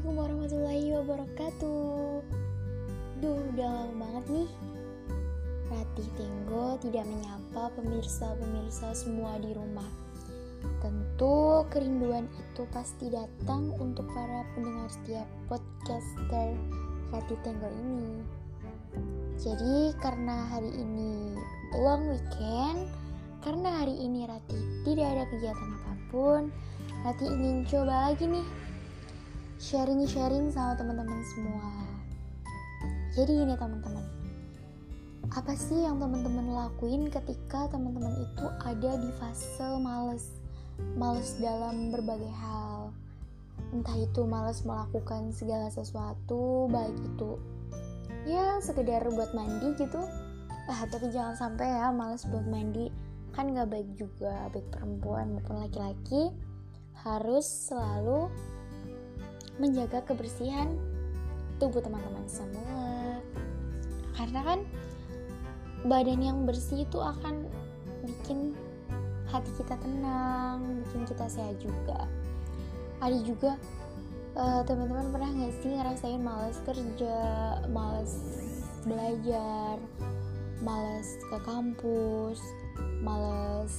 Assalamualaikum warahmatullahi wabarakatuh. Duh, udah lama banget nih. Ratih Tenggo tidak menyapa pemirsa-pemirsa semua di rumah. Tentu kerinduan itu pasti datang untuk para pendengar setiap podcaster Ratih Tenggo ini. Jadi karena hari ini long weekend Karena hari ini Ratih tidak ada kegiatan apa pun Ratih ingin coba lagi nih sharing-sharing sama teman-teman semua. Jadi gini teman-teman, apa sih yang teman-teman lakuin ketika teman-teman itu ada di fase males, males dalam berbagai hal. Entah itu males melakukan segala sesuatu, baik itu ya sekedar buat mandi gitu. Ah, tapi jangan sampai ya males buat mandi, kan gak baik juga, baik perempuan maupun laki-laki harus selalu menjaga kebersihan tubuh teman-teman semua. Karena kan badan yang bersih itu akan bikin hati kita tenang bikin kita sehat juga. Ada juga uh, teman-teman pernah nggak sih ngerasain males kerja males belajar males ke kampus males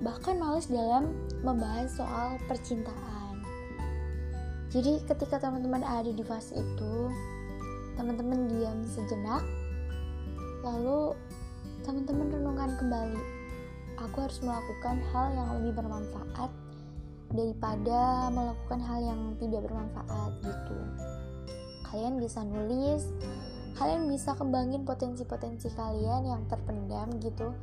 bahkan males dalam membahas soal percintaan jadi ketika teman-teman ada di fase itu, teman-teman diam sejenak, lalu teman-teman renungkan kembali. Aku harus melakukan hal yang lebih bermanfaat daripada melakukan hal yang tidak bermanfaat gitu. Kalian bisa nulis, kalian bisa kembangin potensi-potensi kalian yang terpendam gitu.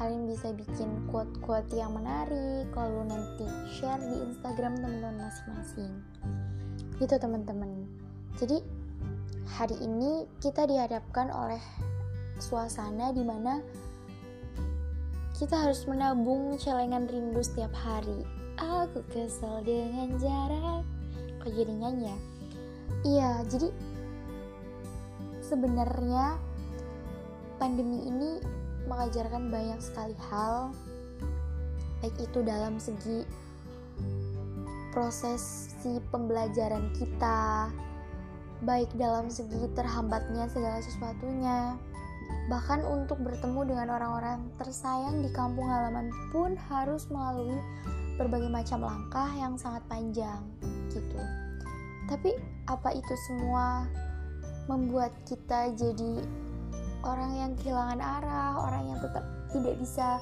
Kalian bisa bikin quote-quote yang menarik, lalu nanti share di Instagram teman-teman masing-masing. Gitu teman-teman. Jadi hari ini kita dihadapkan oleh suasana di mana kita harus menabung celengan rindu setiap hari. Aku kesel dengan jarak. Kok jadi nyanyi ya? Iya jadi sebenarnya pandemi ini mengajarkan banyak sekali hal baik itu dalam segi proses si pembelajaran kita, baik dalam segi terhambatnya segala sesuatunya, bahkan untuk bertemu dengan orang-orang tersayang di kampung halaman pun harus melalui berbagai macam langkah yang sangat panjang gitu. Tapi apa itu semua membuat kita jadi orang yang kehilangan arah, orang yang tetap tidak bisa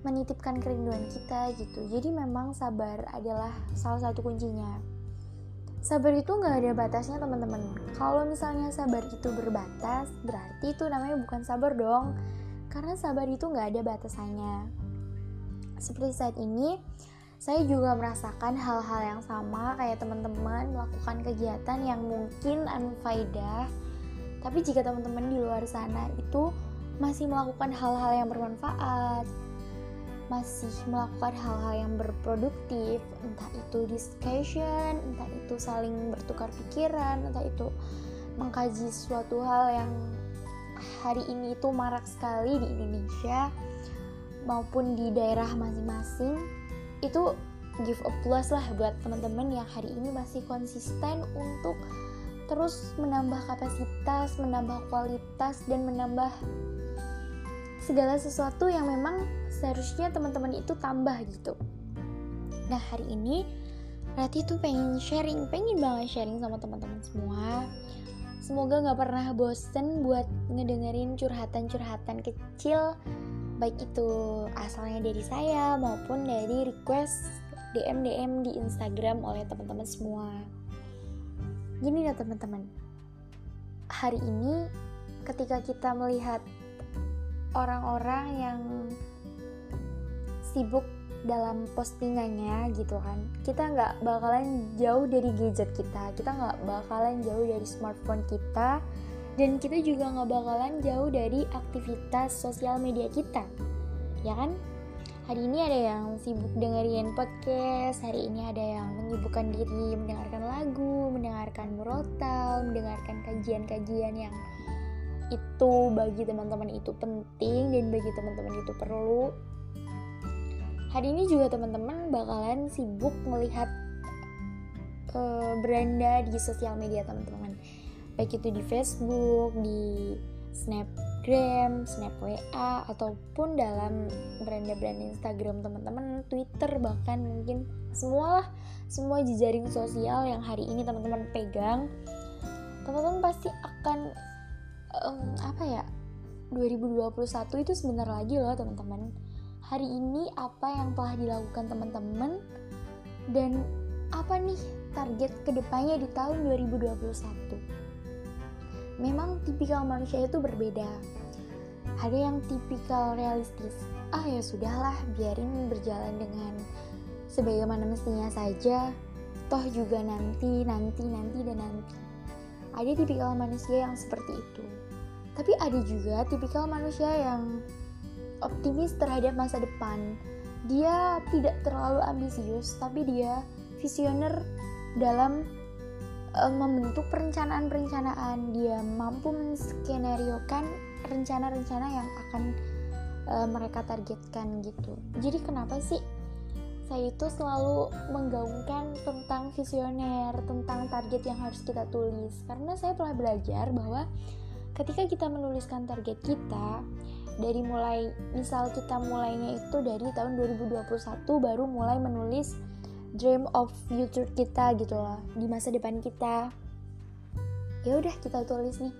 menitipkan kerinduan kita gitu. Jadi memang sabar adalah salah satu kuncinya. Sabar itu nggak ada batasnya teman-teman. Kalau misalnya sabar itu berbatas berarti itu namanya bukan sabar dong. Karena sabar itu nggak ada batasannya. Seperti saat ini saya juga merasakan hal-hal yang sama kayak teman-teman melakukan kegiatan yang mungkin unfaedah tapi jika teman-teman di luar sana itu masih melakukan hal-hal yang bermanfaat masih melakukan hal-hal yang berproduktif, entah itu discussion, entah itu saling bertukar pikiran, entah itu mengkaji suatu hal yang hari ini itu marak sekali di Indonesia maupun di daerah masing-masing itu give applause lah buat teman-teman yang hari ini masih konsisten untuk terus menambah kapasitas, menambah kualitas dan menambah segala sesuatu yang memang seharusnya teman-teman itu tambah gitu. Nah hari ini Rati tuh pengen sharing pengen banget sharing sama teman-teman semua. Semoga nggak pernah bosen buat ngedengerin curhatan-curhatan kecil baik itu asalnya dari saya maupun dari request DM DM di Instagram oleh teman-teman semua gini ya teman-teman. Hari ini ketika kita melihat orang-orang yang sibuk dalam postingannya gitu kan kita nggak bakalan jauh dari gadget kita kita nggak bakalan jauh dari smartphone kita dan kita juga nggak bakalan jauh dari aktivitas sosial media kita. Ya kan hari ini ada yang sibuk dengerin podcast hari ini ada yang menyibukkan diri mendengarkan lagu mendengarkan murotal mendengarkan kajian-kajian yang itu bagi teman-teman itu penting dan bagi teman-teman itu perlu. Hari ini juga teman-teman bakalan sibuk melihat uh, beranda di sosial media teman-teman. Baik itu di Facebook di Snapgram, Snap WA ataupun dalam beranda-beranda Instagram teman-teman, Twitter bahkan mungkin. Semualah semua jejaring sosial yang hari ini teman-teman pegang teman-teman pasti akan um, apa ya 2021 itu sebentar lagi loh teman-teman. Hari ini apa yang telah dilakukan teman-teman dan apa nih target ke depannya di tahun 2021 memang tipikal manusia itu berbeda. Ada yang tipikal realistis. Ah ya sudahlah biarin berjalan dengan sebagaimana mestinya saja. Toh juga nanti nanti nanti dan nanti. Ada tipikal manusia yang seperti itu. Tapi ada juga tipikal manusia yang optimis terhadap masa depan. Dia tidak terlalu ambisius tapi dia visioner dalam uh, membentuk perencanaan-perencanaan dia mampu menskenariokan rencana-rencana yang akan uh, mereka targetkan gitu jadi kenapa sih saya itu selalu menggaungkan tentang visioner, tentang target yang harus kita tulis. Karena saya telah belajar bahwa ketika kita menuliskan target kita, dari mulai misal kita mulainya itu dari tahun 2021 baru mulai menulis dream of future kita gitu loh di masa depan kita. Ya udah kita tulis nih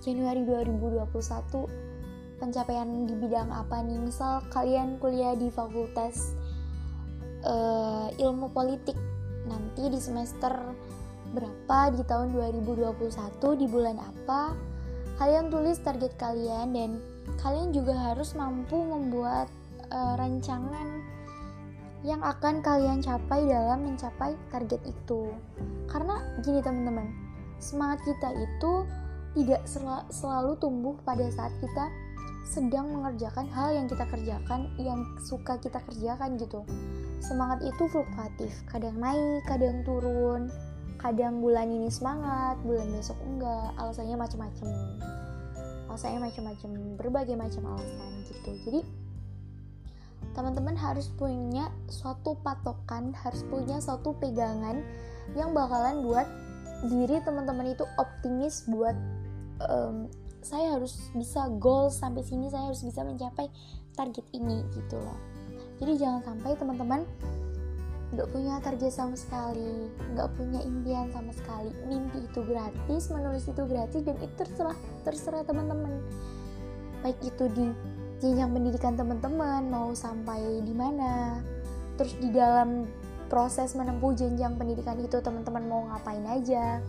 Januari 2021 pencapaian di bidang apa nih? Misal kalian kuliah di fakultas uh, ilmu politik nanti di semester berapa? Di tahun 2021 di bulan apa? Kalian tulis target kalian dan kalian juga harus mampu membuat uh, rancangan yang akan kalian capai dalam mencapai target itu. Karena gini teman-teman semangat kita itu tidak sel selalu tumbuh pada saat kita sedang mengerjakan hal yang kita kerjakan yang suka kita kerjakan gitu. Semangat itu fluktuatif. Kadang naik kadang turun. Kadang bulan ini semangat bulan besok enggak. Alasannya macam-macam. Alasannya macam-macam berbagai macam alasan gitu. Jadi teman-teman harus punya suatu patokan harus punya suatu pegangan yang bakalan buat diri teman-teman itu optimis buat um, saya harus bisa goal sampai sini saya harus bisa mencapai target ini gitu loh. Jadi jangan sampai teman-teman nggak punya target sama sekali nggak punya impian sama sekali. Mimpi itu gratis menulis itu gratis dan itu terserah terserah teman-teman. Baik itu di jenjang pendidikan teman-teman mau sampai di mana. Terus di dalam proses menempuh jenjang pendidikan itu teman-teman mau ngapain aja.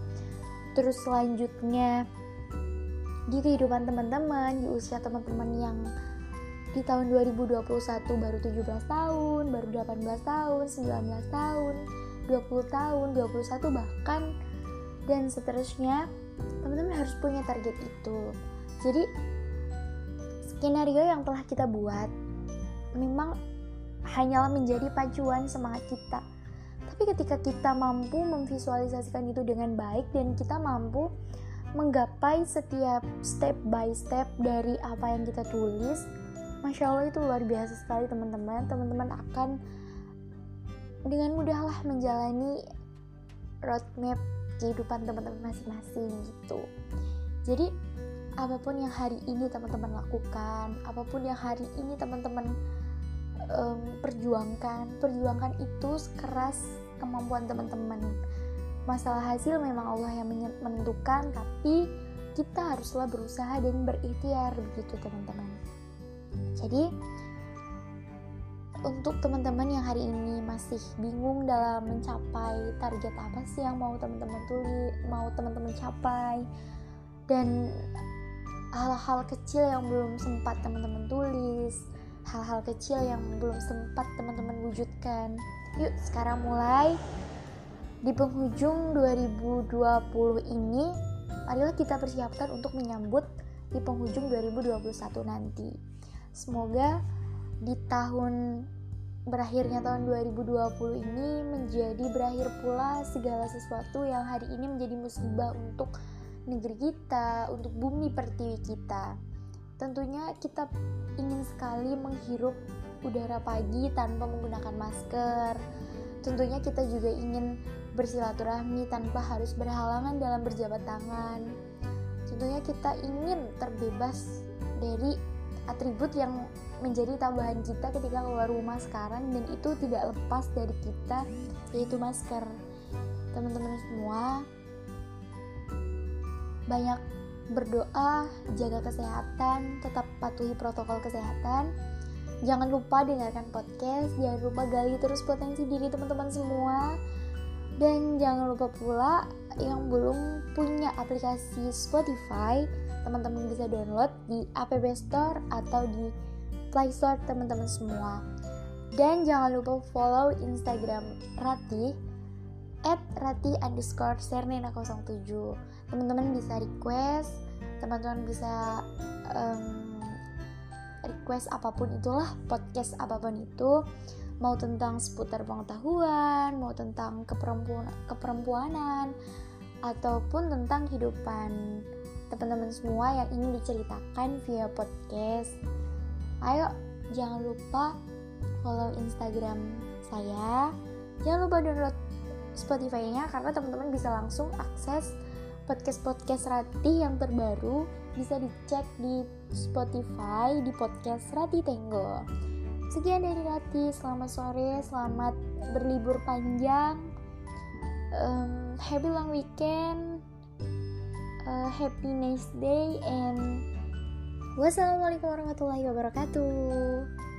Terus selanjutnya di kehidupan teman-teman di usia teman-teman yang di tahun 2021 baru 17 tahun, baru 18 tahun, 19 tahun, 20 tahun, 21 bahkan dan seterusnya teman-teman harus punya target itu. Jadi skenario yang telah kita buat memang hanyalah menjadi pacuan semangat kita. Tapi ketika kita mampu memvisualisasikan itu dengan baik dan kita mampu menggapai setiap step by step dari apa yang kita tulis Masya Allah itu luar biasa sekali teman-teman. Teman-teman akan dengan mudahlah menjalani roadmap kehidupan teman-teman masing-masing gitu. Jadi apa pun yang hari ini teman-teman lakukan apa pun yang hari ini teman-teman um, perjuangkan perjuangkan itu sekeras kemampuan teman-teman. Masalah hasil memang Allah yang menentukan tapi kita haruslah berusaha dan berikhtiar begitu teman-teman. Jadi untuk teman-teman yang hari ini masih bingung dalam mencapai target apa sih yang mau teman-teman tulis, mau teman-teman capai dan hal-hal kecil yang belum sempat teman-teman tulis, hal-hal kecil yang belum sempat teman-teman wujudkan. Yuk, sekarang mulai di penghujung 2020 ini, marilah kita persiapkan untuk menyambut di penghujung 2021 nanti. Semoga di tahun berakhirnya tahun 2020 ini menjadi berakhir pula segala sesuatu yang hari ini menjadi musibah untuk negeri kita, untuk bumi pertiwi kita. Tentunya kita ingin sekali menghirup udara pagi tanpa menggunakan masker. Tentunya kita juga ingin bersilaturahmi tanpa harus berhalangan dalam berjabat tangan. Tentunya kita ingin terbebas dari atribut yang menjadi tambahan kita ketika keluar rumah sekarang dan itu tidak lepas dari kita yaitu masker. Teman-teman semua banyak berdoa, jaga kesehatan, tetap patuhi protokol kesehatan. Jangan lupa dengarkan podcast, jangan lupa gali terus potensi diri teman-teman semua. Dan jangan lupa pula yang belum punya aplikasi Spotify, teman-teman bisa download di App Store atau di Play Store teman-teman semua. Dan jangan lupa follow Instagram Rati at rati underscore sernena 07 teman-teman bisa request teman-teman bisa um, request apa pun itulah podcast apa pun itu. Mau tentang seputar pengetahuan mau tentang keperempuan keperempuanan ataupun tentang kehidupan teman-teman semua yang ingin diceritakan via podcast. Ayo jangan lupa follow instagram saya. Jangan lupa download Spotify-nya karena teman-teman bisa langsung akses podcast-podcast Rati yang terbaru bisa dicek di Spotify di podcast Rati Tenggo. Sekian dari Rati, selamat sore, selamat berlibur panjang, um, happy long weekend, uh, happy nice day, and wassalamualaikum warahmatullahi wabarakatuh.